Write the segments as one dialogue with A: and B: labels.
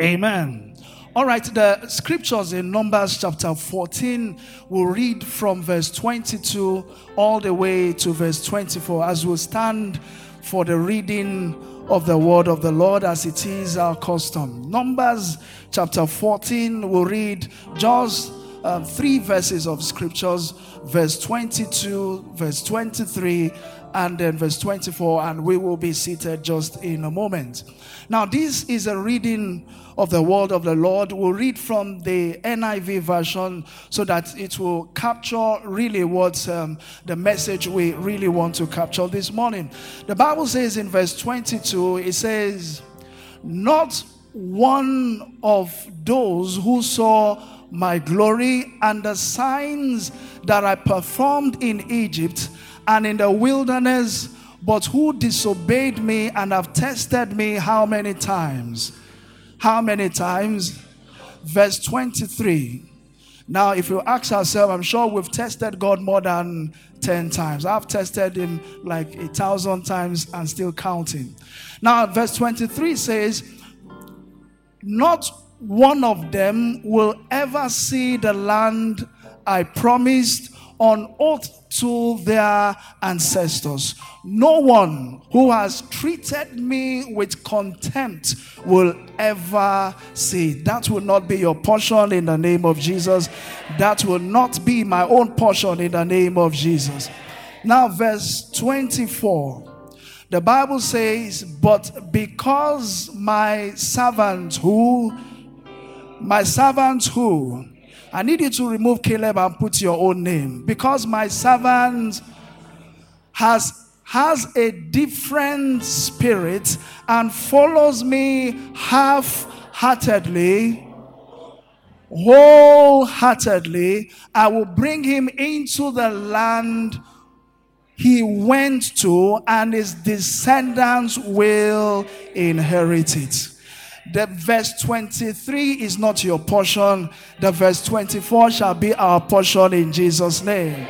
A: Amen. All right, the scriptures in Numbers chapter 14 we'll read from verse 22 all the way to verse 24 as we stand for the reading of the word of the Lord as it is our custom. Numbers chapter 14 we'll read just uh, three verses of scriptures verse 22, verse 23, and then verse 24, and we will be seated just in a moment. Now, this is a reading of the word of the Lord. We'll read from the NIV version so that it will capture really what um, the message we really want to capture this morning. The Bible says in verse 22, it says, Not one of those who saw my glory and the signs that I performed in Egypt and in the wilderness, but who disobeyed me and have tested me how many times? How many times? Verse 23. Now, if you ask ourselves, I'm sure we've tested God more than 10 times. I've tested him like a thousand times and still counting. Now, verse 23 says, Not one of them will ever see the land I promised on oath to their ancestors. No one who has treated me with contempt will ever see. That will not be your portion in the name of Jesus. That will not be my own portion in the name of Jesus. Now, verse 24. The Bible says, But because my servant who, my servant who, I need you to remove Caleb and put your own name because my servant has has a different spirit and follows me half-heartedly wholeheartedly. I will bring him into the land he went to and his descendants will inherit it the verse 23 is not your portion. The verse 24 shall be our portion in Jesus' name.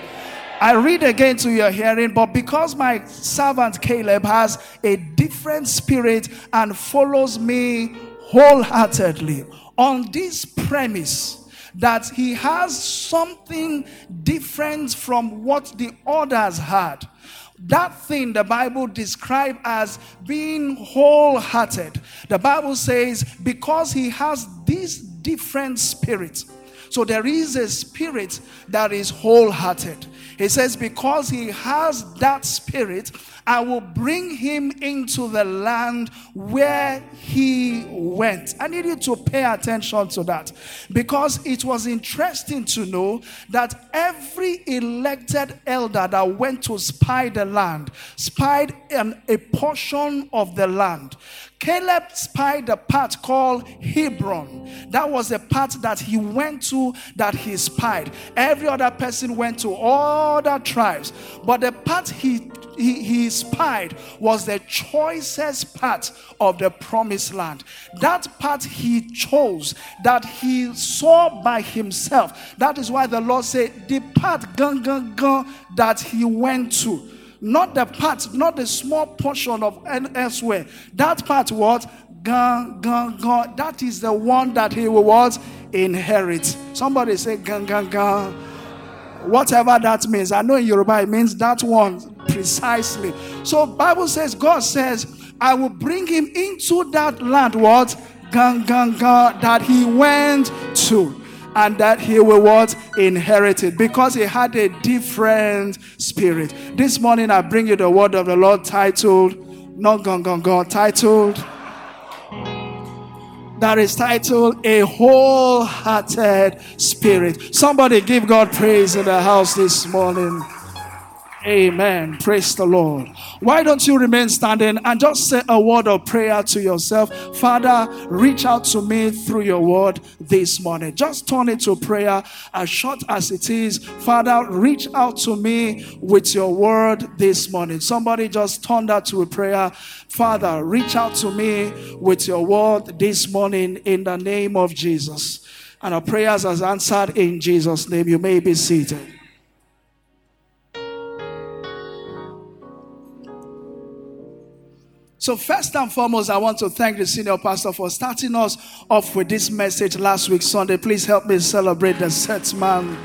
A: I read again to your hearing, but because my servant Caleb has a different spirit and follows me wholeheartedly on this premise that he has something different from what the others had that thing the Bible describes as being wholehearted. The Bible says, because he has this different spirit. So there is a spirit that is wholehearted. He says, because he has that spirit, I will bring him into the land where he went. I need you to pay attention to that because it was interesting to know that every elected elder that went to spy the land spied an, a portion of the land. Caleb spied a part called Hebron. That was a part that he went to that he spied. Every other person went to all other tribes, but the part he he, he spied was the choicest part of the promised land. That part he chose, that he saw by himself. That is why the Lord said, The part gun, gun, gun, that he went to. Not the part, not the small portion of elsewhere. That part was gun, gun, gun. That is the one that he what? Inherit. Somebody say gun, gun, gun. Whatever that means. I know in Yoruba it means that one precisely. So Bible says, God says, I will bring him into that land, what? Gang, gang, gang, that he went to. And that he will what? Inherit it. Because he had a different spirit. This morning I bring you the word of the Lord titled, not gone, gone, gone, titled, that is titled A Wholehearted Spirit. Somebody give God praise in the house this morning. Amen. Praise the Lord. Why don't you remain standing and just say a word of prayer to yourself? Father, reach out to me through your word this morning. Just turn it to prayer as short as it is. Father, reach out to me with your word this morning. Somebody just turn that to a prayer. Father, reach out to me with your word this morning in the name of Jesus. And our prayers as answered in Jesus' name. You may be seated. So, first and foremost, I want to thank the senior pastor for starting us off with this message last week, Sunday. Please help me celebrate the set man.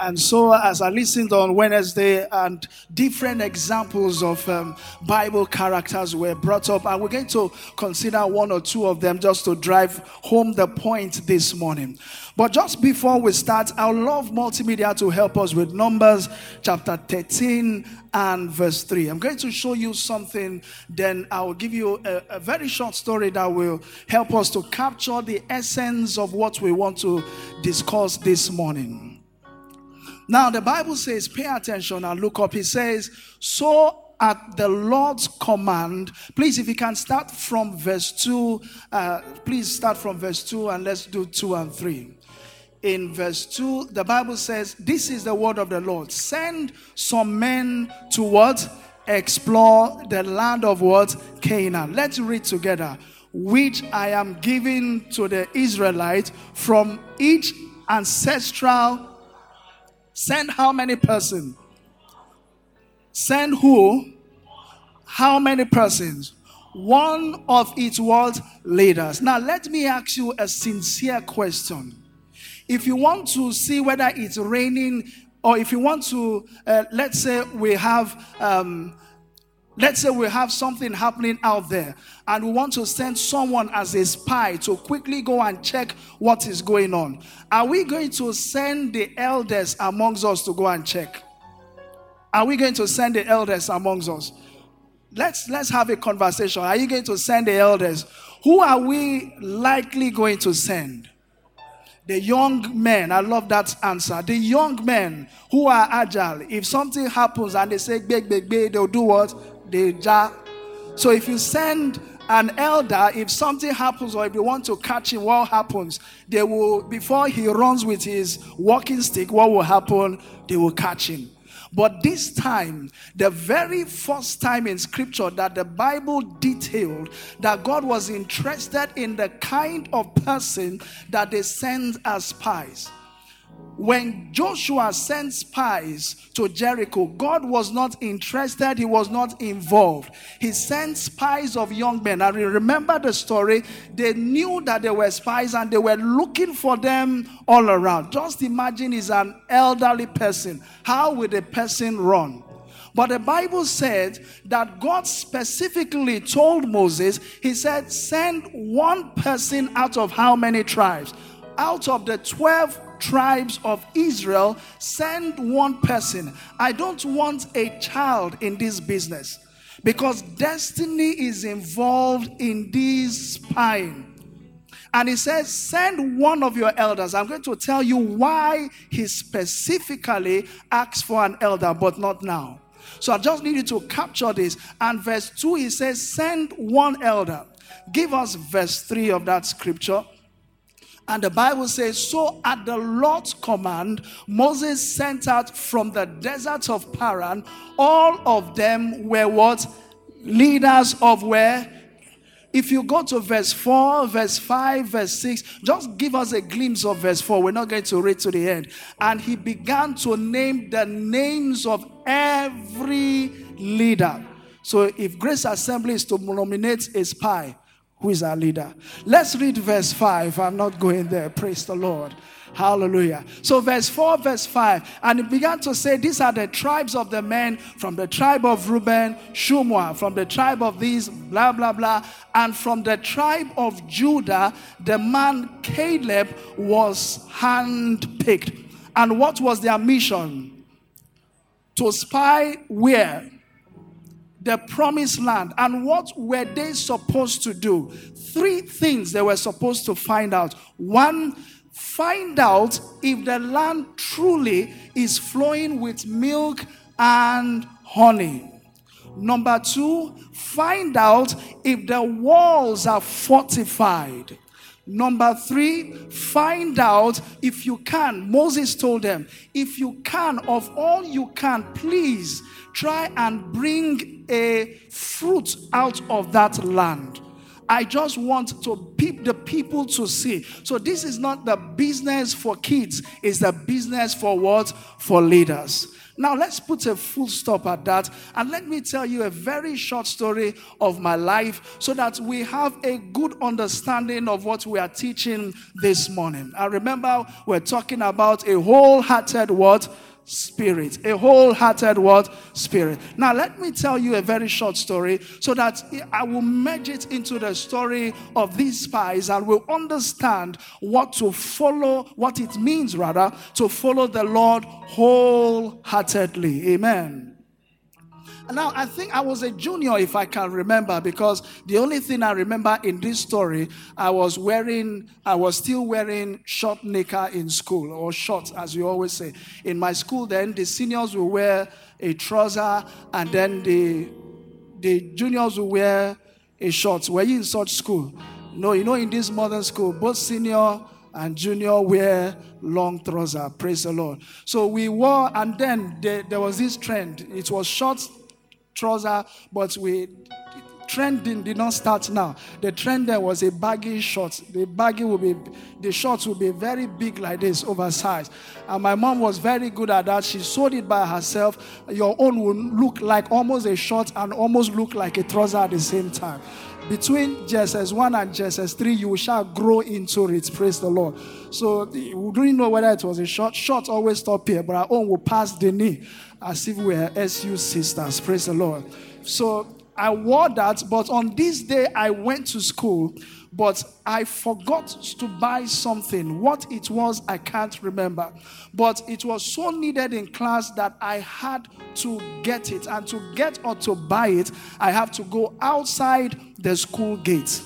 A: And so, as I listened on Wednesday, and different examples of um, Bible characters were brought up, and we're going to consider one or two of them just to drive home the point this morning. But just before we start, I love multimedia to help us with Numbers chapter 13 and verse 3. I'm going to show you something, then I will give you a, a very short story that will help us to capture the essence of what we want to discuss this morning. Now, the Bible says, pay attention and look up. He says, So at the Lord's command, please, if you can start from verse 2, uh, please start from verse 2 and let's do 2 and 3. In verse 2, the Bible says, This is the word of the Lord. Send some men to what? Explore the land of what? Canaan. Let's read together. Which I am giving to the Israelites from each ancestral Send how many person? Send who? How many persons? One of its world leaders. Now, let me ask you a sincere question. If you want to see whether it's raining, or if you want to, uh, let's say we have um, Let's say we have something happening out there and we want to send someone as a spy to quickly go and check what is going on. Are we going to send the elders amongst us to go and check? Are we going to send the elders amongst us? Let's let's have a conversation. Are you going to send the elders? Who are we likely going to send? The young men, I love that answer. The young men who are agile. If something happens and they say, big, big, big, they'll do what? they jar. So if you send an elder, if something happens or if you want to catch him, what happens? They will, before he runs with his walking stick, what will happen? They will catch him. But this time, the very first time in scripture that the Bible detailed that God was interested in the kind of person that they send as spies when Joshua sent spies to Jericho, God was not interested, he was not involved. He sent spies of young men. I remember the story. They knew that they were spies and they were looking for them all around. Just imagine he's an elderly person. How would a person run? But the Bible said that God specifically told Moses, He said, send one person out of how many tribes? Out of the 12 tribes of Israel, send one person. I don't want a child in this business because destiny is involved in this spying. And he says, Send one of your elders. I'm going to tell you why he specifically asks for an elder, but not now. So I just need you to capture this. And verse 2, he says, Send one elder. Give us verse 3 of that scripture. And the Bible says, So at the Lord's command, Moses sent out from the desert of Paran, all of them were what? Leaders of where? If you go to verse 4, verse 5, verse 6, just give us a glimpse of verse 4. We're not going to read to the end. And he began to name the names of every leader. So if Grace Assembly is to nominate a spy, who is our leader. Let's read verse 5. I'm not going there. Praise the Lord. Hallelujah. So, verse 4, verse 5. And he began to say, These are the tribes of the men from the tribe of Reuben, Shammua, from the tribe of these, blah, blah, blah. And from the tribe of Judah, the man Caleb was handpicked. And what was their mission? To spy where? The promised land. And what were they supposed to do? Three things they were supposed to find out. One, find out if the land truly is flowing with milk and honey. Number two, find out if the walls are fortified. Number three, find out if you can. Moses told them, if you can, of all you can, please try and bring a fruit out of that land. I just want to peep the people to see. So this is not the business for kids, it's the business for what? For leaders. Now, let's put a full stop at that. And let me tell you a very short story of my life so that we have a good understanding of what we are teaching this morning. I remember we're talking about a wholehearted what? Spirit. A wholehearted what? Spirit. Now, let me tell you a very short story so that I will merge it into the story of these spies and will understand what to follow, what it means rather, to follow the Lord wholeheartedly. Amen. Now, I think I was a junior, if I can remember, because the only thing I remember in this story, I was wearing, I was still wearing short knicker in school, or shorts, as you always say. In my school, then the seniors will wear a trouser, and then the the juniors will wear a shorts. Were you in such school? No, you know, in this modern school, both senior and junior wear long trouser. Praise the Lord. So we wore, and then there, there was this trend. It was shorts trouser, but we trending did not start now. The trend there was a baggy short. The baggy will be, the shorts will be very big like this, oversized. And my mom was very good at that. She sewed it by herself. Your own will look like almost a short and almost look like a trouser at the same time. Between JSS 1 and JSS 3, you shall grow into it. Praise the Lord. So we didn't know whether it was a short. Short always stop here, but our own will pass the knee as if we were SU sisters. Praise the Lord. So I wore that, but on this day I went to school, but I forgot to buy something. What it was, I can't remember. But it was so needed in class that I had to get it. And to get or to buy it, I have to go outside the school gate.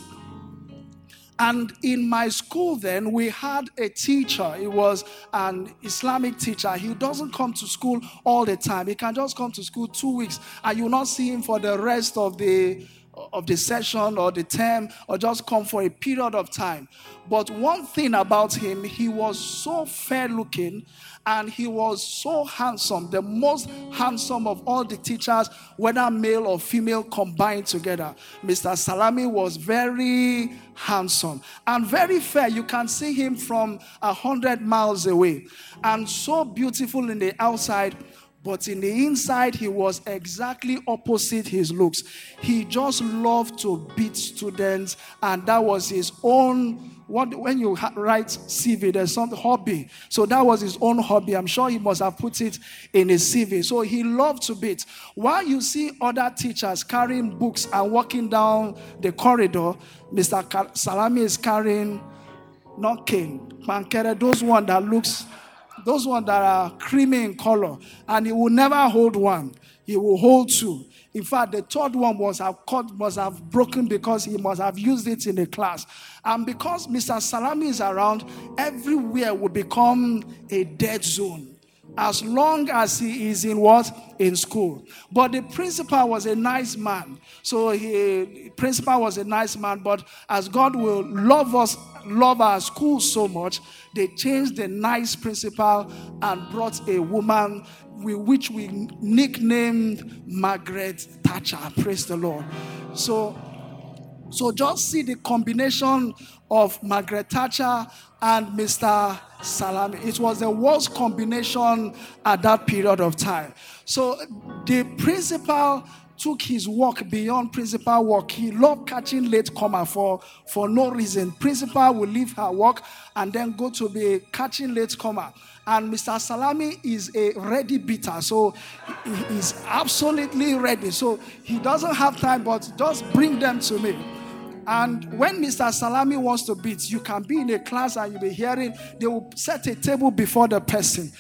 A: And in my school, then, we had a teacher. He was an Islamic teacher. He doesn't come to school all the time. He can just come to school two weeks, and you will not see him for the rest of the of the session or the term or just come for a period of time. But one thing about him, he was so fair looking and he was so handsome, the most handsome of all the teachers, whether male or female combined together. Mr. Salami was very handsome and very fair. You can see him from a hundred miles away and so beautiful in the outside but in the inside, he was exactly opposite his looks. He just loved to beat students, and that was his own. What, when you write CV, there's some hobby. So that was his own hobby. I'm sure he must have put it in his CV. So he loved to beat. While you see other teachers carrying books and walking down the corridor, Mr. Salami is carrying not cane, pankere, those one that looks those ones that are creamy in color, and he will never hold one. He will hold two. In fact, the third one must have cut, must have broken because he must have used it in a class. And because Mr. Salami is around, everywhere will become a dead zone as long as he is in what in school but the principal was a nice man so he principal was a nice man but as god will love us love our school so much, they changed the nice principal and brought a woman which we nicknamed Margaret Thatcher. Praise the Lord. So, so just see the combination of Margaret Thatcher and Mr. Salami. It was the worst combination at that period of time. So the principal took his work beyond principal work. He loved catching late comer for, for no reason. Principal will leave her work and then go to be catching late comer. And Mr. Salami is a ready beater, so he is absolutely ready. So he doesn't have time, but just bring them to me. And when Mr. Salami wants to beat, you can be in a class and you'll be hearing, they will set a table before the person.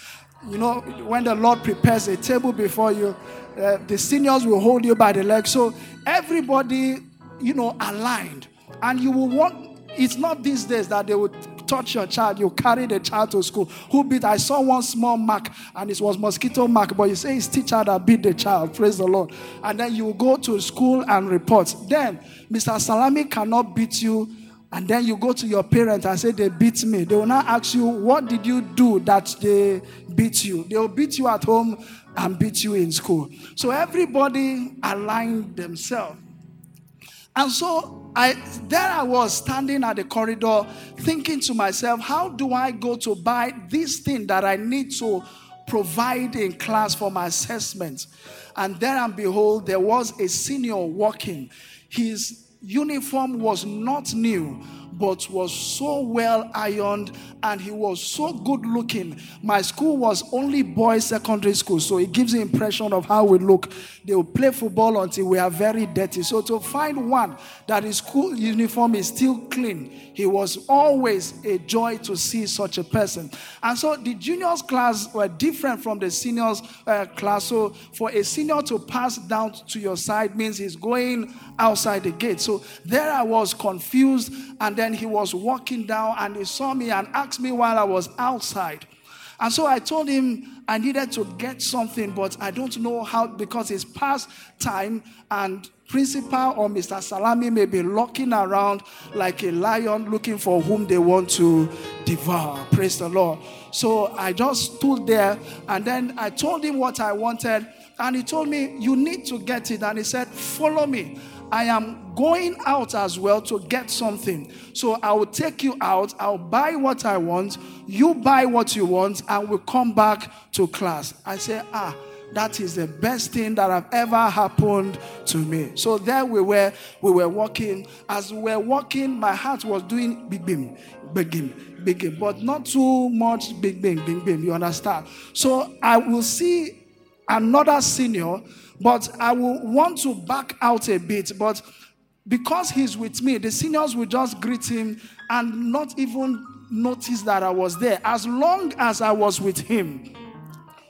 A: You know, when the Lord prepares a table before you, uh, the seniors will hold you by the leg. So everybody, you know, aligned. And you will want, it's not these days that they would touch your child, you carry the child to school. Who beat? I saw one small mark and it was mosquito mark, but you say it's teacher that beat the child. Praise the Lord. And then you go to school and report. Then Mr. Salami cannot beat you and then you go to your parents and say, They beat me. They will not ask you, What did you do that they beat you? They will beat you at home and beat you in school. So everybody aligned themselves. And so I there I was standing at the corridor thinking to myself, how do I go to buy this thing that I need to provide in class for my assessment? And there and behold, there was a senior walking. His uniform was not new but was so well ironed and he was so good looking. My school was only boys' secondary school, so it gives the impression of how we look. They will play football until we are very dirty. So to find one that his school uniform is still clean, he was always a joy to see such a person. And so the juniors class were different from the seniors uh, class. So for a senior to pass down to your side means he's going outside the gate. So there I was confused, and then he was walking down and he saw me and asked me while I was outside. And so I told him I needed to get something, but I don't know how because it's past time and principal or Mr. Salami may be looking around like a lion looking for whom they want to devour. Praise the Lord. So I just stood there and then I told him what I wanted. And he told me, You need to get it. And he said, Follow me. I am going out as well to get something. So I will take you out. I'll buy what I want. You buy what you want, and we'll come back to class. I say, Ah, that is the best thing that have ever happened to me. So there we were, we were walking. As we were walking, my heart was doing big bim, big bim, big bim, but not too much big bim, big bim. You understand? So I will see another senior but I will want to back out a bit. But because he's with me, the seniors will just greet him and not even notice that I was there. As long as I was with him,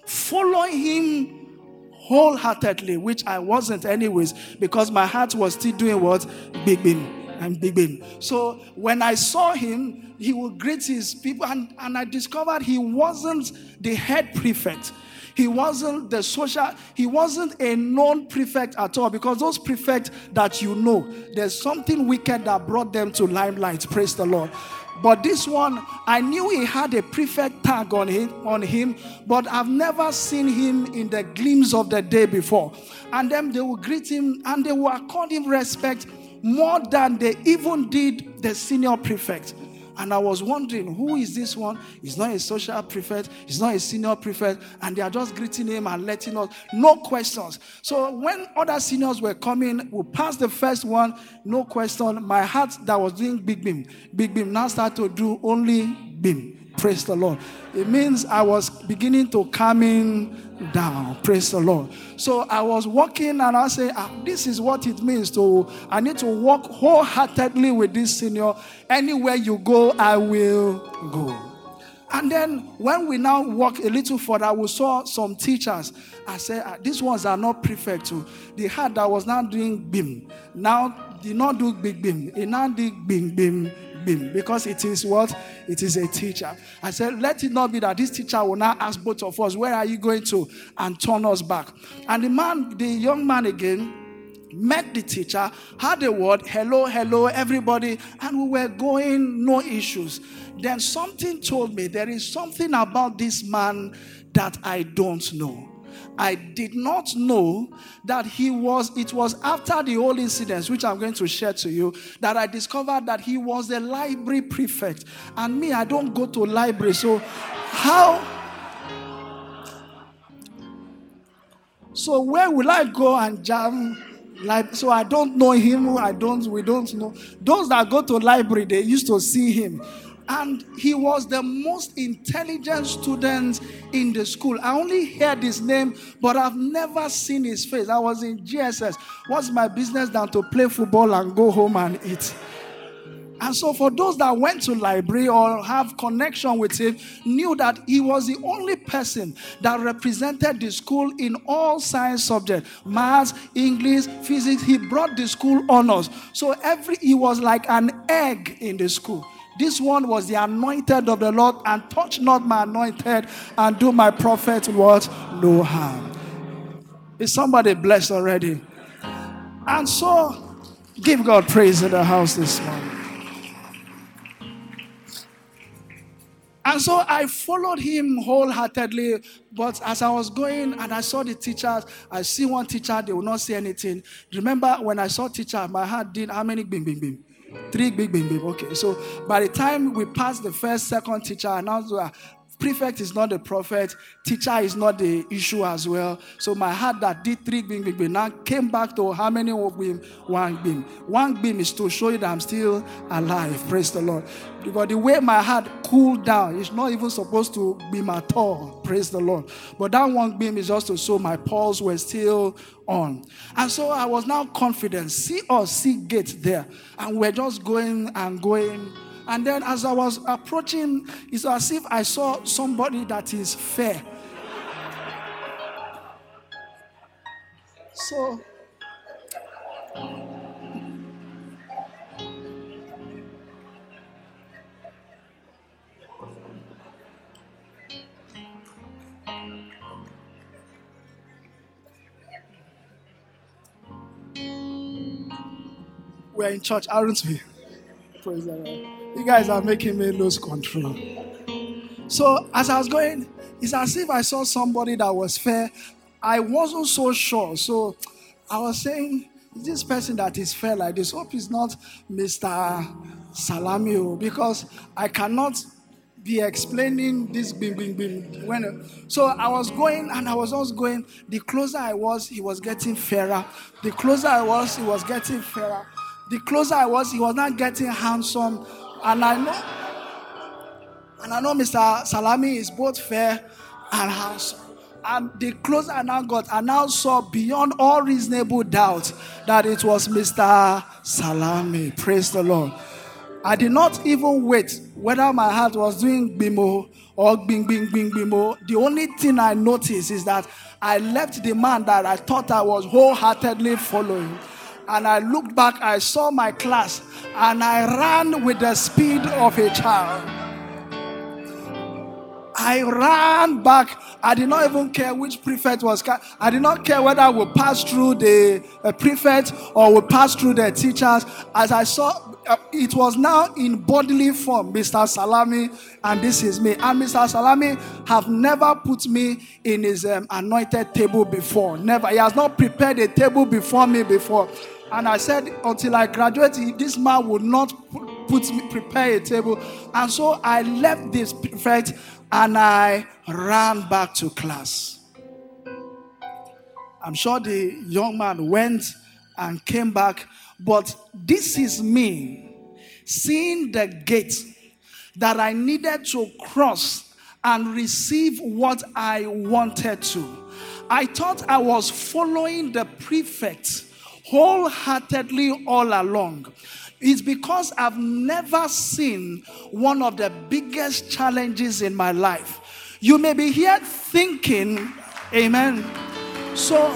A: following him wholeheartedly, which I wasn't anyways, because my heart was still doing what? Big bin and big bin. So when I saw him, he would greet his people, and, and I discovered he wasn't the head prefect. He wasn't the social, he wasn't a known prefect at all because those prefects that you know, there's something wicked that brought them to limelight. Praise the Lord. But this one, I knew he had a prefect tag on him, on him, but I've never seen him in the gleams of the day before. And then they will greet him and they will accord him respect more than they even did the senior prefect. And I was wondering, who is this one? He's not a social prefect, he's not a senior prefect, and they are just greeting him and letting us, no questions. So when other seniors were coming, we passed the first one, no question. My heart that was doing big beam, big beam now start to do only beam. Praise the Lord. It means I was beginning to coming down. Praise the Lord. So I was walking and I say, ah, this is what it means to, I need to walk wholeheartedly with this senior. Anywhere you go, I will go. And then when we now walk a little further, we saw some teachers. I said, ah, these ones are not prefect to. The heart that was now doing beam. Now did not do big beam. It now did bing beam beam because it is what? It is a teacher. I said, let it not be that this teacher will now ask both of us, where are you going to? And turn us back. And the man, the young man again, met the teacher, had a word, hello, hello, everybody, and we were going, no issues. Then something told me there is something about this man that I don't know. I did not know that he was, it was after the whole incident, which I'm going to share to you, that I discovered that he was a library prefect. And me, I don't go to library. So, how? So, where will I go and jam? Like, so I don't know him. I don't. We don't know. Those that go to library, they used to see him and he was the most intelligent student in the school. I only heard his name, but I've never seen his face. I was in JSS. What's my business than to play football and go home and eat? And so, for those that went to library or have connection with him, knew that he was the only person that represented the school in all science subjects, maths, English, physics. He brought the school honors. So every he was like an egg in the school. This one was the anointed of the Lord, and touch not my anointed, and do my prophet what? No harm. Is somebody blessed already? And so, give God praise in the house this morning. And so I followed him wholeheartedly. But as I was going and I saw the teachers, I see one teacher, they will not say anything. Remember when I saw teacher, my heart did how many bing bing bing? Three big bing bing. Okay. So by the time we passed the first, second teacher, I announced prefect is not the prophet, teacher is not the issue as well. So my heart that did three beam, beam, beam now came back to how many beam? One beam. One beam is to show you that I'm still alive. Praise the Lord. Because the way my heart cooled down, it's not even supposed to beam at all. Praise the Lord. But that one beam is just to show my pulse were still on. And so I was now confident. See us, see gate there. And we're just going and going and then as I was approaching, it's as if I saw somebody that is fair. So, we're in church, aren't we? Praise the Lord. You guys are making me lose control. So as I was going, it's as if I saw somebody that was fair. I wasn't so sure. So I was saying, is this person that is fair like this, hope is not Mr. Salamio, because I cannot be explaining this bing bing bing when so I was going and I was also going the closer I was he was getting fairer the closer I was he was getting fairer the closer I was he was not getting handsome and I know, and I know Mr. Salami is both fair and handsome. And the clothes I now got, I now saw beyond all reasonable doubt that it was Mr. Salami. Praise the Lord. I did not even wait whether my heart was doing bimo or bing bing bing bimo. The only thing I noticed is that I left the man that I thought I was wholeheartedly following and I looked back, I saw my class, and I ran with the speed of a child. I ran back. I did not even care which prefect was. I did not care whether we passed through the uh, prefect or we passed through the teachers. As I saw, uh, it was now in bodily form, Mr. Salami, and this is me. And Mr. Salami have never put me in his um, anointed table before. Never. He has not prepared a table before me before. And I said, until I graduate, this man would not put me, prepare a table. And so I left this prefect and I ran back to class. I'm sure the young man went and came back, but this is me seeing the gate that I needed to cross and receive what I wanted to. I thought I was following the prefect wholeheartedly all along is because I've never seen one of the biggest challenges in my life. You may be here thinking, Amen. So,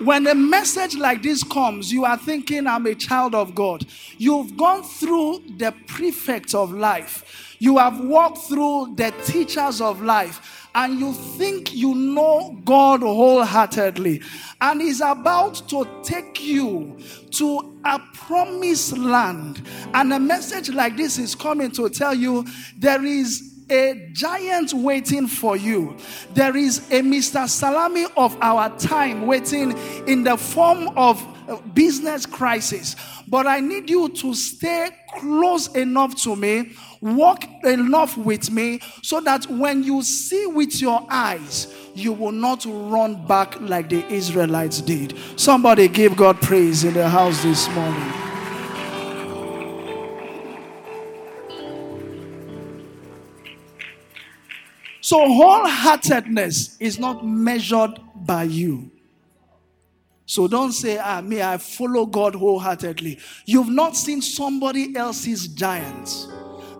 A: when a message like this comes, you are thinking, I'm a child of God. You've gone through the prefect of life, you have walked through the teachers of life and you think you know God wholeheartedly, and He's about to take you to a promised land, and a message like this is coming to tell you there is a giant waiting for you. There is a Mr. Salami of our time waiting in the form of business crisis. But I need you to stay close enough to me, walk enough with me, so that when you see with your eyes, you will not run back like the Israelites did. Somebody give God praise in the house this morning. So, wholeheartedness is not measured by you. So don't say, ah, me, I follow God wholeheartedly. You've not seen somebody else's giants.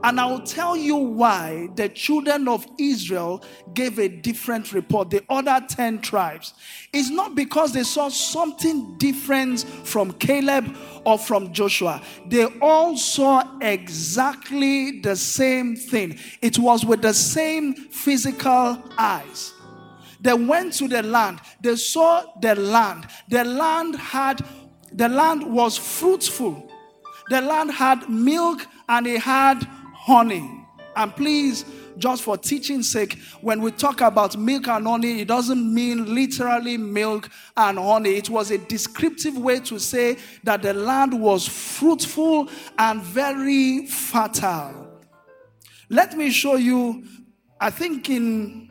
A: And I will tell you why the children of Israel gave a different report, the other 10 tribes. It's not because they saw something different from Caleb or from Joshua. They all saw exactly the same thing, it was with the same physical eyes. They went to the land. They saw the land. The land had, the land was fruitful. The land had milk and it had honey. And please, just for teaching sake, when we talk about milk and honey, it doesn't mean literally milk and honey. It was a descriptive way to say that the land was fruitful and very fertile. Let me show you, I think in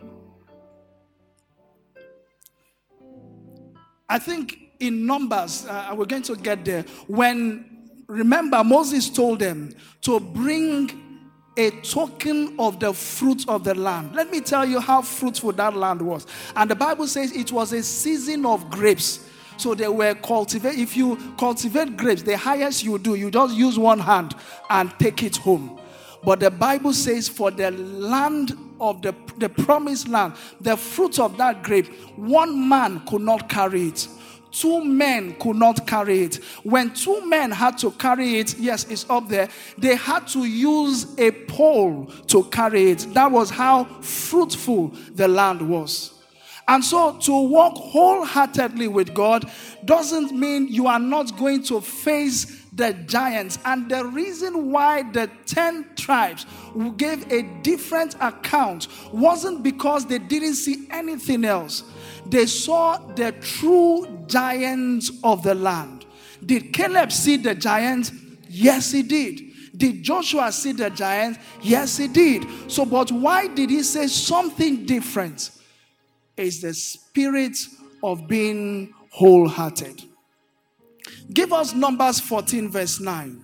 A: I think in Numbers, uh, we're going to get there. When, remember, Moses told them to bring a token of the fruit of the land. Let me tell you how fruitful that land was. And the Bible says it was a season of grapes. So they were cultivate. If you cultivate grapes, the highest you do, you just use one hand and take it home. But the Bible says, for the land of the, the promised land, the fruit of that grape, one man could not carry it two men could not carry it. When two men had to carry it, yes, it's up there, they had to use a pole to carry it. That was how fruitful the land was. And so to walk wholeheartedly with God doesn't mean you are not going to face the giants. And the reason why the 10 tribes gave a different account wasn't because they didn't see anything else. They saw the true giants of the land. Did Caleb see the giants? Yes, he did. Did Joshua see the giants? Yes, he did. So, but why did he say something different? Is the spirit of being wholehearted. Give us Numbers 14, verse 9.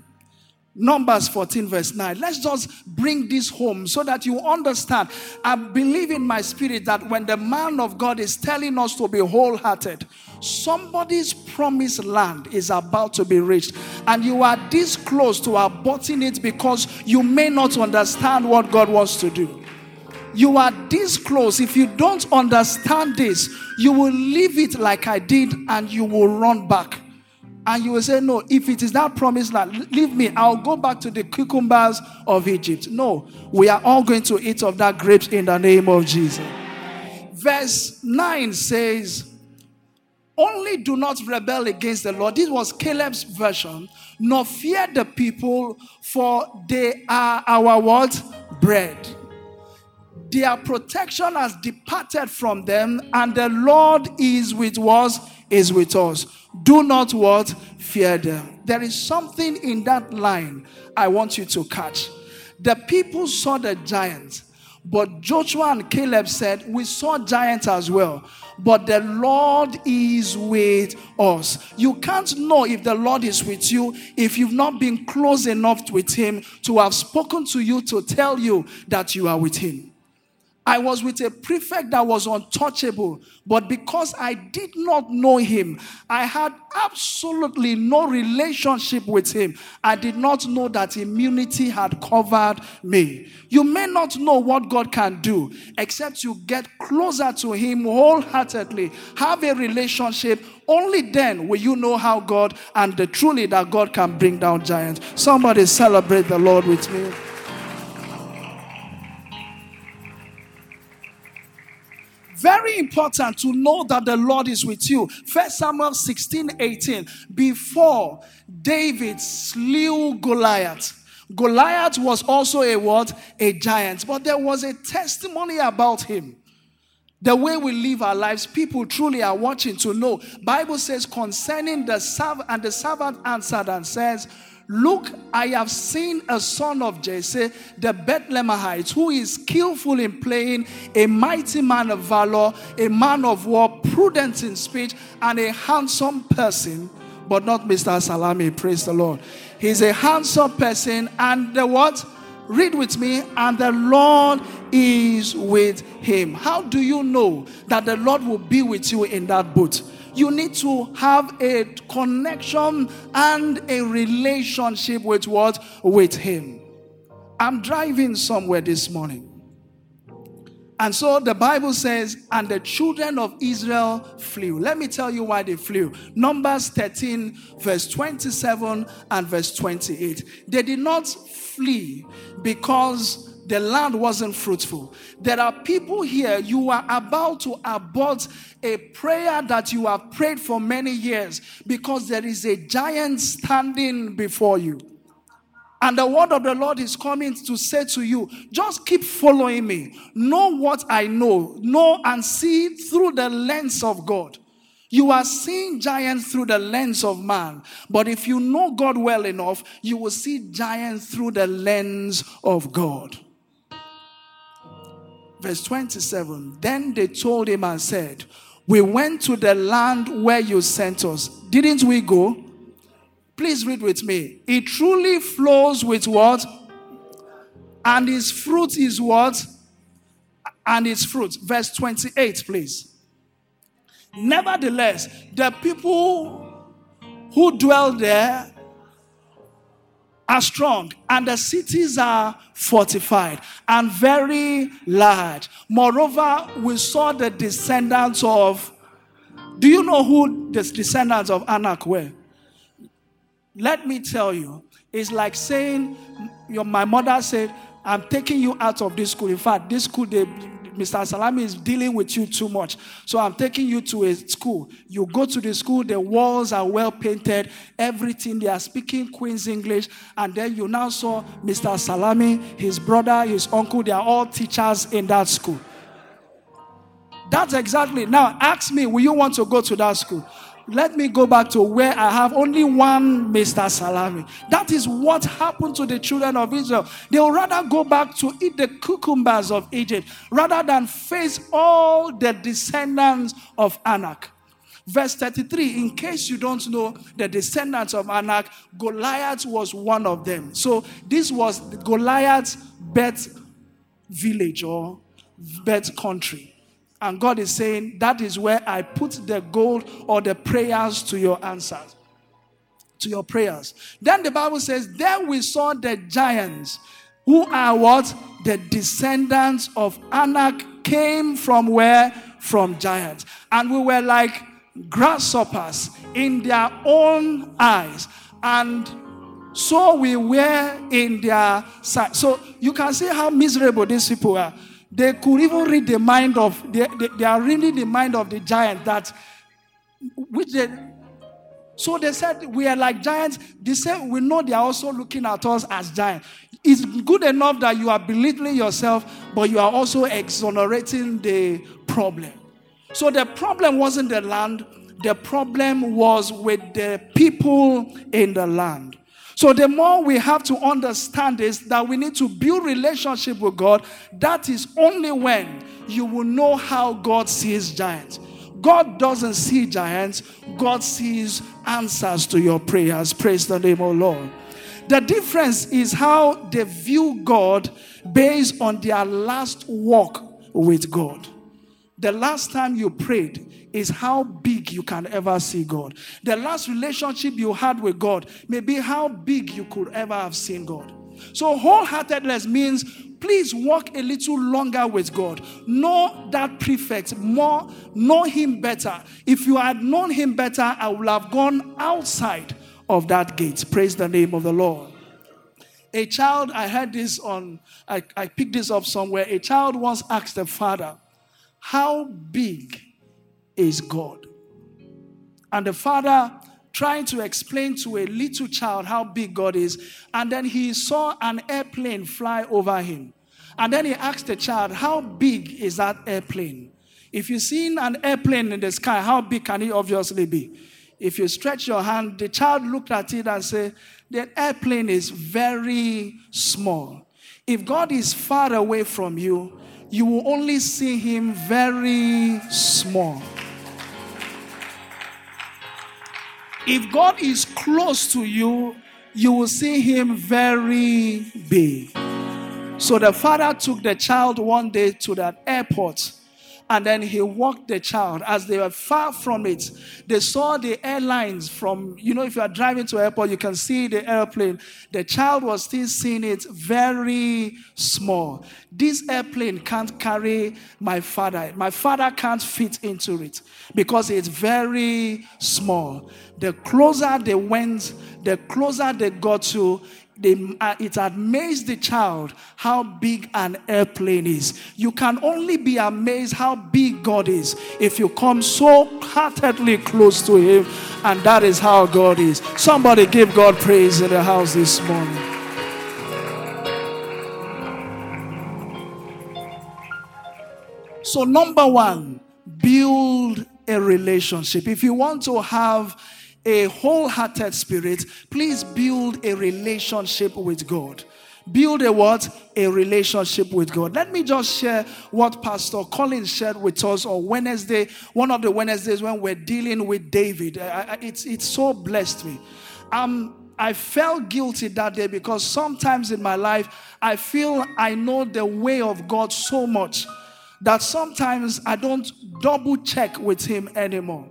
A: Numbers 14, verse 9. Let's just bring this home so that you understand. I believe in my spirit that when the man of God is telling us to be wholehearted, somebody's promised land is about to be reached, and you are this close to aborting it because you may not understand what God wants to do. You are this close. If you don't understand this, you will leave it like I did and you will run back and you will say, No, if it is that promised land, leave me. I'll go back to the cucumbers of Egypt. No, we are all going to eat of that grapes in the name of Jesus. Verse 9 says, Only do not rebel against the Lord. This was Caleb's version. Nor fear the people, for they are our what? Bread. Their protection has departed from them, and the Lord is with us, is with us. Do not what? Fear them. There is something in that line I want you to catch. The people saw the giants, but Joshua and Caleb said, We saw giants as well, but the Lord is with us. You can't know if the Lord is with you if you've not been close enough with Him to have spoken to you to tell you that you are with Him. I was with a prefect that was untouchable, but because I did not know him, I had absolutely no relationship with him. I did not know that immunity had covered me. You may not know what God can do except you get closer to him wholeheartedly, have a relationship. Only then will you know how God and the truly that God can bring down giants. Somebody celebrate the Lord with me. Very important to know that the Lord is with you. First Samuel 16 18. Before David slew Goliath. Goliath was also a what? A giant. But there was a testimony about him. The way we live our lives, people truly are watching to know. Bible says concerning the servant, and the servant answered and says, Look, I have seen a son of Jesse, the Bethlehemite, who is skillful in playing, a mighty man of valor, a man of war, prudent in speech, and a handsome person, but not Mr. Salami. Praise the Lord. He's a handsome person, and the what? Read with me, and the Lord is with him. How do you know that the Lord will be with you in that boat? You need to have a connection and a relationship with what? With Him. I'm driving somewhere this morning. And so the Bible says, and the children of Israel flew. Let me tell you why they flew. Numbers 13, verse 27 and verse 28. They did not flee because the land wasn't fruitful. There are people here, you are about to abort a prayer that you have prayed for many years because there is a giant standing before you. And the word of the Lord is coming to say to you, just keep following me. Know what I know. Know and see through the lens of God. You are seeing giants through the lens of man. But if you know God well enough, you will see giants through the lens of God. Verse 27 Then they told him and said, We went to the land where you sent us. Didn't we go? Please read with me. It truly flows with what? And its fruit is what? And its fruit. Verse 28, please. Nevertheless, the people who dwell there are strong, and the cities are fortified and very large. Moreover, we saw the descendants of. Do you know who the descendants of Anak were? Let me tell you, it's like saying, your, my mother said, I'm taking you out of this school. In fact, this school, they, Mr. Salami is dealing with you too much. So I'm taking you to a school. You go to the school, the walls are well painted, everything. They are speaking Queen's English. And then you now saw Mr. Salami, his brother, his uncle, they are all teachers in that school. That's exactly. Now, ask me, will you want to go to that school? Let me go back to where I have only one Mr. Salami. That is what happened to the children of Israel. They will rather go back to eat the cucumbers of Egypt rather than face all the descendants of Anak. Verse 33, in case you don't know, the descendants of Anak, Goliath was one of them. So this was Goliath's birth village or birth country. And God is saying, That is where I put the gold or the prayers to your answers, to your prayers. Then the Bible says, Then we saw the giants, who are what? The descendants of Anak came from where? From giants. And we were like grasshoppers in their own eyes. And so we were in their sight. So you can see how miserable these people are. They could even read the mind of, they, they, they are reading the mind of the giant that, which they, so they said, we are like giants. They said, we know they are also looking at us as giants. It's good enough that you are belittling yourself, but you are also exonerating the problem. So the problem wasn't the land, the problem was with the people in the land. So the more we have to understand is that we need to build relationship with God. That is only when you will know how God sees giants. God doesn't see giants, God sees answers to your prayers. Praise the name of Lord. The difference is how they view God based on their last walk with God. The last time you prayed, is how big you can ever see God. The last relationship you had with God may be how big you could ever have seen God. So, wholeheartedness means please walk a little longer with God. Know that prefect more, know Him better. If you had known Him better, I would have gone outside of that gate. Praise the name of the Lord. A child, I heard this on, I, I picked this up somewhere. A child once asked the father, How big is God. And the father trying to explain to a little child how big God is, and then he saw an airplane fly over him. And then he asked the child, How big is that airplane? If you've seen an airplane in the sky, how big can it obviously be? If you stretch your hand, the child looked at it and said, The airplane is very small. If God is far away from you, you will only see him very small. If God is close to you, you will see him very big. So the father took the child one day to that airport and then he walked the child as they were far from it. They saw the airlines from, you know, if you are driving to airport, you can see the airplane. The child was still seeing it very small. This airplane can't carry my father. My father can't fit into it because it's very small. The closer they went, the closer they got to, they, uh, it amazed the child how big an airplane is. You can only be amazed how big God is if you come so heartedly close to Him, and that is how God is. Somebody give God praise in the house this morning. So, number one, build a relationship. If you want to have a wholehearted spirit, please build a relationship with God. Build a what? A relationship with God. Let me just share what Pastor Collins shared with us on Wednesday, one of the Wednesdays when we're dealing with David. It's, it's so blessed me. Um, I felt guilty that day because sometimes in my life, I feel I know the way of God so much that sometimes I don't double check with Him anymore.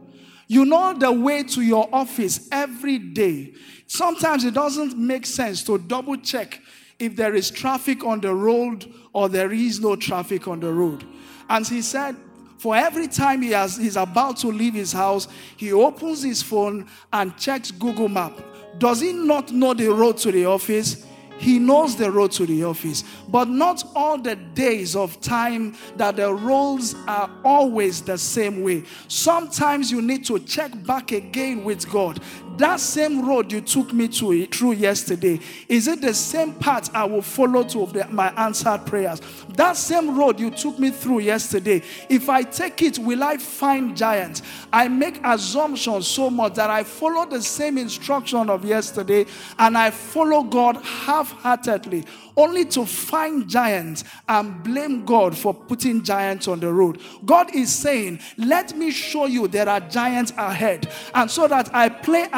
A: You know the way to your office every day. Sometimes it doesn't make sense to double check if there is traffic on the road or there is no traffic on the road. And he said, for every time he has, he's about to leave his house, he opens his phone and checks Google Map. Does he not know the road to the office? He knows the road to the office, but not all the days of time that the roads are always the same way. Sometimes you need to check back again with God that same road you took me to eh, through yesterday, is it the same path I will follow to the, my answered prayers? That same road you took me through yesterday, if I take it, will I find giants? I make assumptions so much that I follow the same instruction of yesterday and I follow God half heartedly only to find giants and blame God for putting giants on the road. God is saying, Let me show you there are giants ahead. And so that I play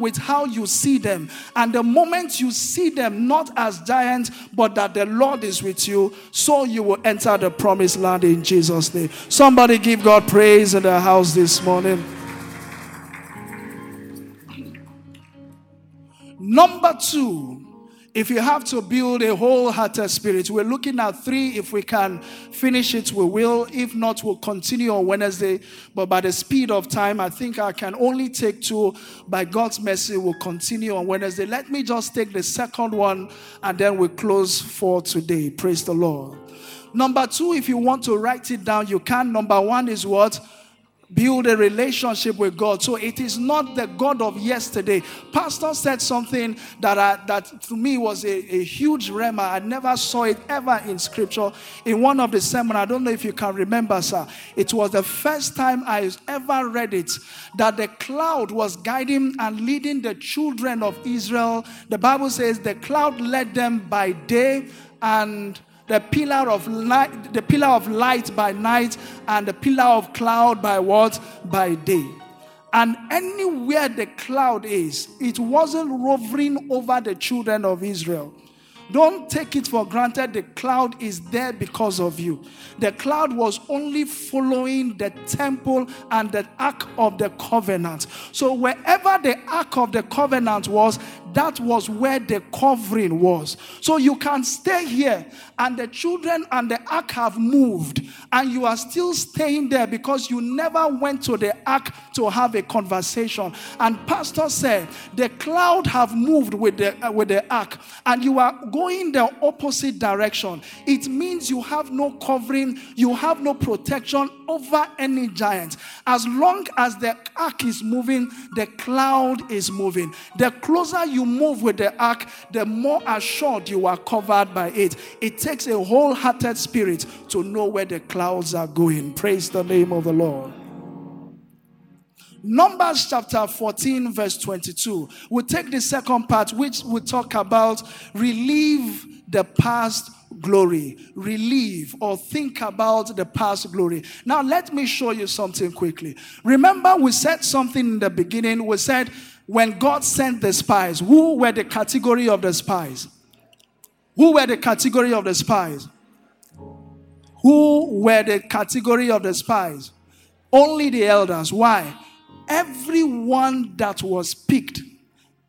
A: with how you see them. And the moment you see them not as giants, but that the Lord is with you, so you will enter the promised land in Jesus' name. Somebody give God praise in the house this morning. Number two, if you have to build a wholehearted spirit, we're looking at three. If we can finish it, we will. If not, we'll continue on Wednesday. But by the speed of time, I think I can only take two. By God's mercy, we'll continue on Wednesday. Let me just take the second one and then we close for today. Praise the Lord. Number two, if you want to write it down, you can. Number one is what? Build a relationship with God. So it is not the God of yesterday. Pastor said something that I, that to me was a, a huge rhema. I never saw it ever in scripture. In one of the sermon, I don't know if you can remember, sir. It was the first time I ever read it that the cloud was guiding and leading the children of Israel. The Bible says the cloud led them by day and the pillar of light, the pillar of light by night, and the pillar of cloud by what? By day. And anywhere the cloud is, it wasn't roving over the children of Israel. Don't take it for granted the cloud is there because of you. The cloud was only following the temple and the ark of the covenant. So, wherever the ark of the covenant was, that was where the covering was. So you can stay here, and the children and the ark have moved, and you are still staying there because you never went to the ark to have a conversation. And Pastor said, The cloud have moved with the, uh, with the ark, and you are going the opposite direction. It means you have no covering, you have no protection over any giant. As long as the ark is moving, the cloud is moving. The closer you you move with the ark, the more assured you are covered by it. It takes a wholehearted spirit to know where the clouds are going. Praise the name of the Lord. Numbers chapter 14, verse 22. We'll take the second part, which will talk about relieve the past glory, relieve or think about the past glory. Now, let me show you something quickly. Remember, we said something in the beginning. We said when God sent the spies, who were the category of the spies? Who were the category of the spies? Who were the category of the spies? Only the elders. Why? Everyone that was picked,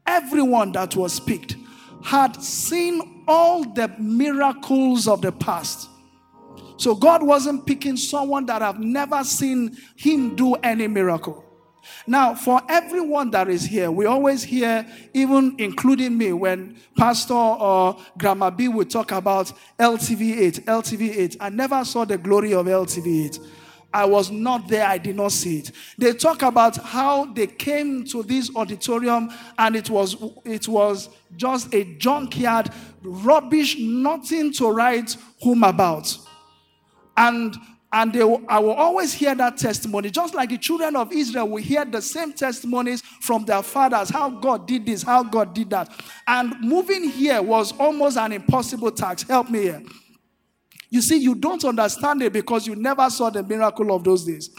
A: everyone that was picked had seen all the miracles of the past. So God wasn't picking someone that have never seen him do any miracle. Now, for everyone that is here, we always hear, even including me, when Pastor or Grandma B would talk about LTV 8, LTV 8. I never saw the glory of LTV 8. I was not there, I did not see it. They talk about how they came to this auditorium and it was it was just a junkyard, rubbish, nothing to write home about. And And I will always hear that testimony, just like the children of Israel will hear the same testimonies from their fathers how God did this, how God did that. And moving here was almost an impossible task. Help me here. You see, you don't understand it because you never saw the miracle of those days.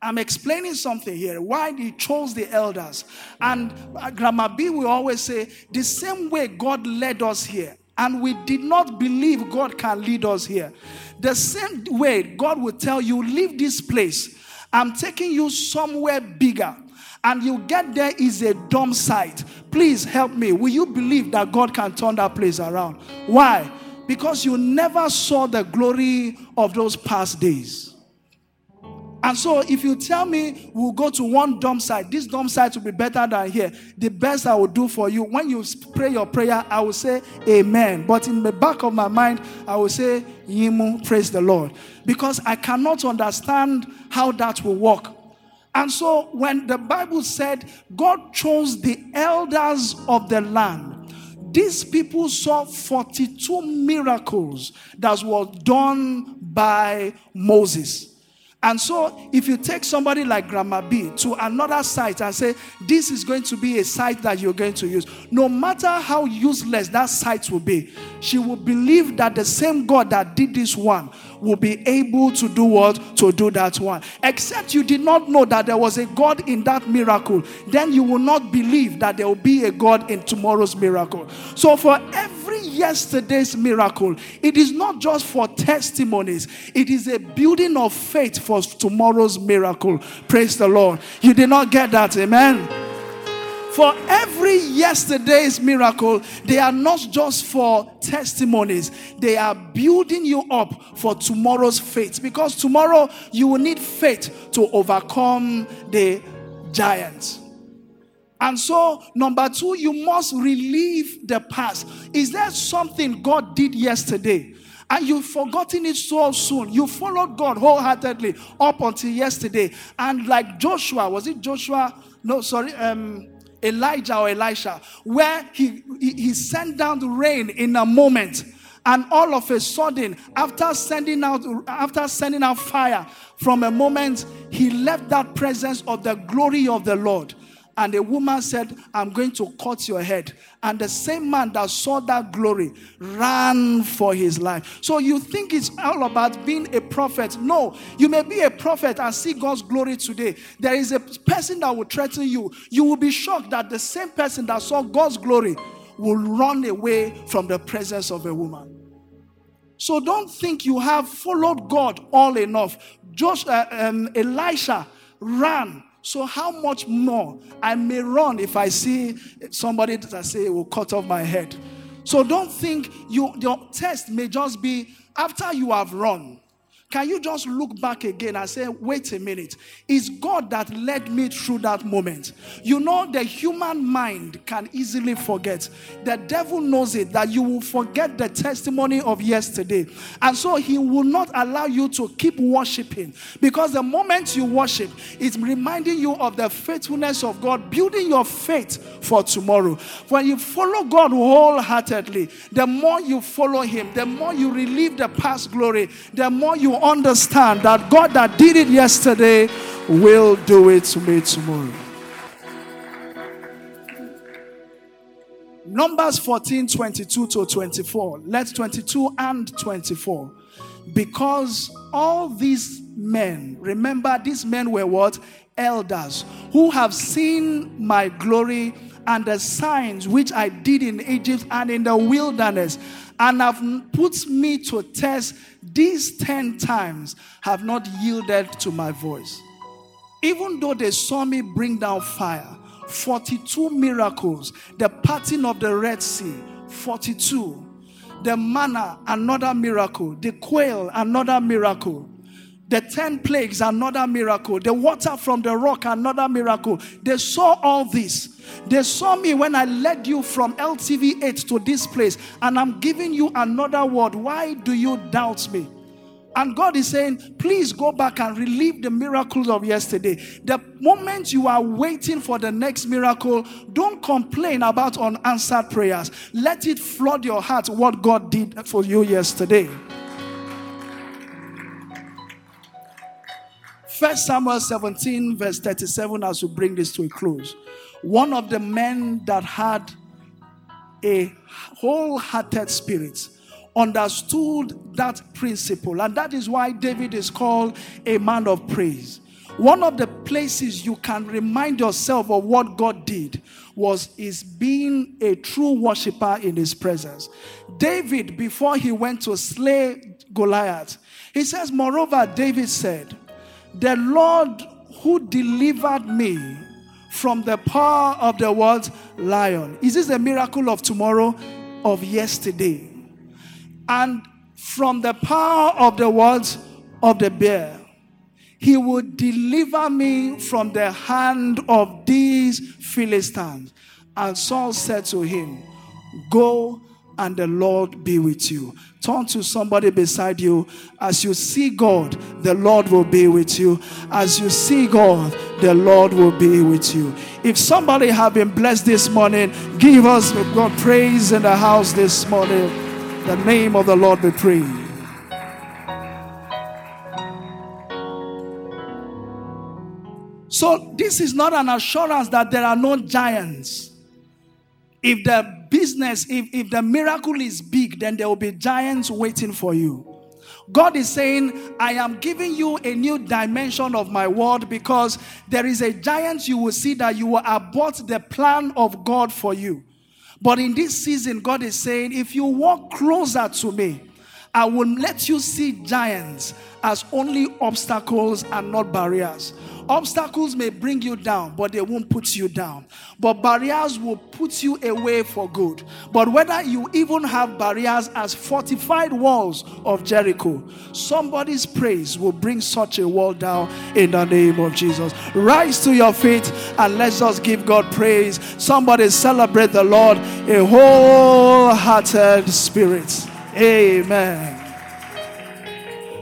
A: I'm explaining something here. Why he chose the elders. And uh, Grandma B will always say, the same way God led us here, and we did not believe God can lead us here. The same way God will tell you, leave this place. I'm taking you somewhere bigger. And you get there is a dumb site. Please help me. Will you believe that God can turn that place around? Why? Because you never saw the glory of those past days. And so, if you tell me we'll go to one dump site, this dump site will be better than here, the best I will do for you, when you pray your prayer, I will say amen. But in the back of my mind, I will say, Yimu, praise the Lord. Because I cannot understand how that will work. And so, when the Bible said God chose the elders of the land, these people saw 42 miracles that were done by Moses. And so, if you take somebody like Grandma B to another site and say, This is going to be a site that you're going to use, no matter how useless that site will be, she will believe that the same God that did this one will be able to do what? To do that one. Except you did not know that there was a God in that miracle, then you will not believe that there will be a God in tomorrow's miracle. So, for every yesterday's miracle, it is not just for testimonies, it is a building of faith for tomorrow's miracle. Praise the Lord. You did not get that, amen. For every yesterday's miracle, they are not just for testimonies, they are building you up for tomorrow's faith. Because tomorrow you will need faith to overcome the giants. And so, number two, you must relieve the past. Is there something God did yesterday? and you've forgotten it so soon. You followed God wholeheartedly up until yesterday. And like Joshua, was it Joshua? No, sorry. Um, Elijah or Elisha, where he, he, he sent down the rain in a moment. And all of a sudden, after sending out after sending out fire, from a moment, he left that presence of the glory of the Lord. And the woman said, I'm going to cut your head. And the same man that saw that glory ran for his life. So you think it's all about being a prophet. No, you may be a prophet and see God's glory today. There is a person that will threaten you. You will be shocked that the same person that saw God's glory will run away from the presence of a woman. So don't think you have followed God all enough. Josh, uh, um, Elisha ran so how much more I may run if I see somebody that I say will cut off my head. So don't think you, your test may just be after you have run. Can you just look back again and say, wait a minute, is God that led me through that moment? You know, the human mind can easily forget. The devil knows it that you will forget the testimony of yesterday. And so he will not allow you to keep worshiping because the moment you worship, it's reminding you of the faithfulness of God, building your faith for tomorrow. When you follow God wholeheartedly, the more you follow him, the more you relieve the past glory, the more you understand that God that did it yesterday will do it to me tomorrow. Numbers 14 22 to 24. Let's 22 and 24. Because all these men, remember, these men were what? Elders who have seen my glory and the signs which I did in Egypt and in the wilderness and have put me to test these 10 times have not yielded to my voice. Even though they saw me bring down fire, 42 miracles, the parting of the Red Sea, 42. The manna, another miracle. The quail, another miracle. The 10 plagues, another miracle. The water from the rock, another miracle. They saw all this. They saw me when I led you from LTV 8 to this place, and I'm giving you another word. Why do you doubt me? And God is saying, please go back and relive the miracles of yesterday. The moment you are waiting for the next miracle, don't complain about unanswered prayers. Let it flood your heart what God did for you yesterday. First Samuel 17, verse 37, as we bring this to a close. One of the men that had a wholehearted spirit understood that principle, and that is why David is called a man of praise. One of the places you can remind yourself of what God did was is being a true worshiper in his presence. David, before he went to slay Goliath, he says, Moreover, David said, The Lord who delivered me from the power of the world lion. Is this a miracle of tomorrow, of yesterday? And from the power of the words of the bear. He would deliver me from the hand of these Philistines. And Saul said to him, Go and the Lord be with you. Turn to somebody beside you. As you see God, the Lord will be with you. As you see God, the Lord will be with you. If somebody have been blessed this morning, give us God praise in the house this morning. The name of the Lord be praised. So, this is not an assurance that there are no giants. If the business, if, if the miracle is big, then there will be giants waiting for you. God is saying, I am giving you a new dimension of my word because there is a giant you will see that you will abort the plan of God for you. But in this season, God is saying, if you walk closer to me, I will let you see giants as only obstacles and not barriers. Obstacles may bring you down, but they won't put you down. But barriers will put you away for good. But whether you even have barriers as fortified walls of Jericho, somebody's praise will bring such a wall down in the name of Jesus. Rise to your feet and let's just give God praise. Somebody celebrate the Lord, a wholehearted spirit. Amen.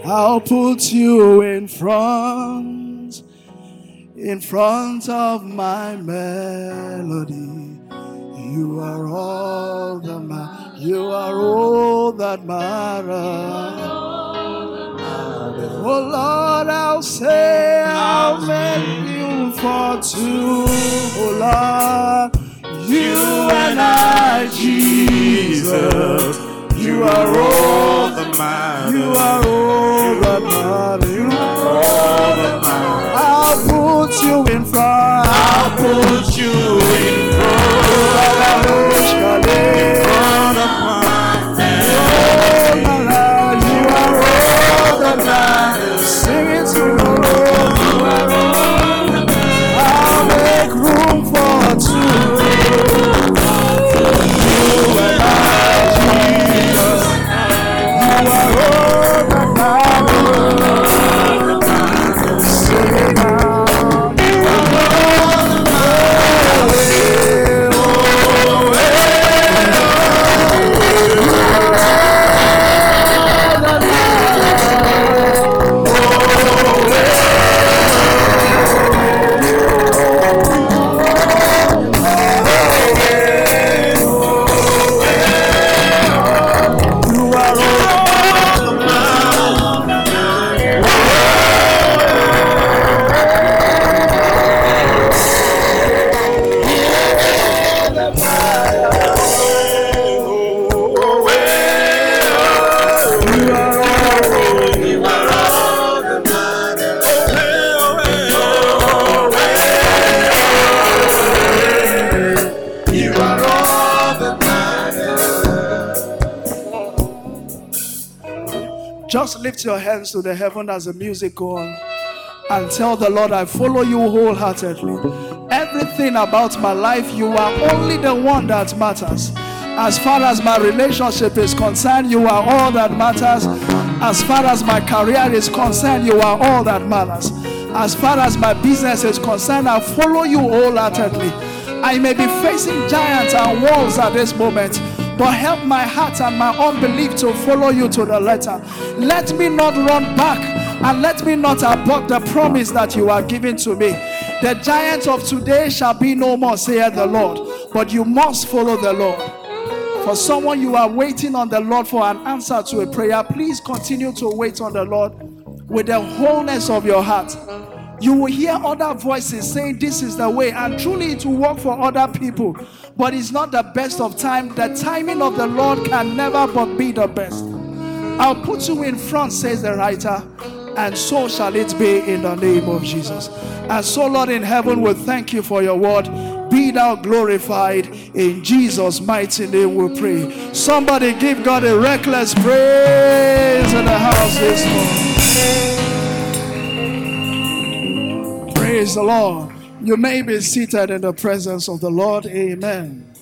A: I'll put you in front in front of my melody. You are all that ma- you are all that matters. Oh Lord, I'll say I'll make you for two. Oh Lord, you and I, Jesus. You are all the matters. You are all the matters. You are all that matters. I'll put you in front.
B: I'll put you in
A: Just lift your hands to the heaven as the music goes on and tell the Lord, I follow you wholeheartedly. Everything about my life, you are only the one that matters. As far as my relationship is concerned, you are all that matters. As far as my career is concerned, you are all that matters. As far as my business is concerned, I follow you wholeheartedly. I may be facing giants and walls at this moment, but help my heart and my unbelief to follow you to the letter. Let me not run back and let me not abort the promise that you are giving to me. The giants of today shall be no more, saith the Lord. But you must follow the Lord. For someone you are waiting on the Lord for an answer to a prayer, please continue to wait on the Lord with the wholeness of your heart. You will hear other voices saying, This is the way. And truly, it will work for other people. But it's not the best of time. The timing of the Lord can never but be the best. I'll put you in front, says the writer, and so shall it be in the name of Jesus. And so, Lord in heaven, we thank you for your word. Be thou glorified in Jesus' mighty name, we pray. Somebody give God a reckless praise in the house this morning. Praise the Lord. You may be seated in the presence of the Lord. Amen.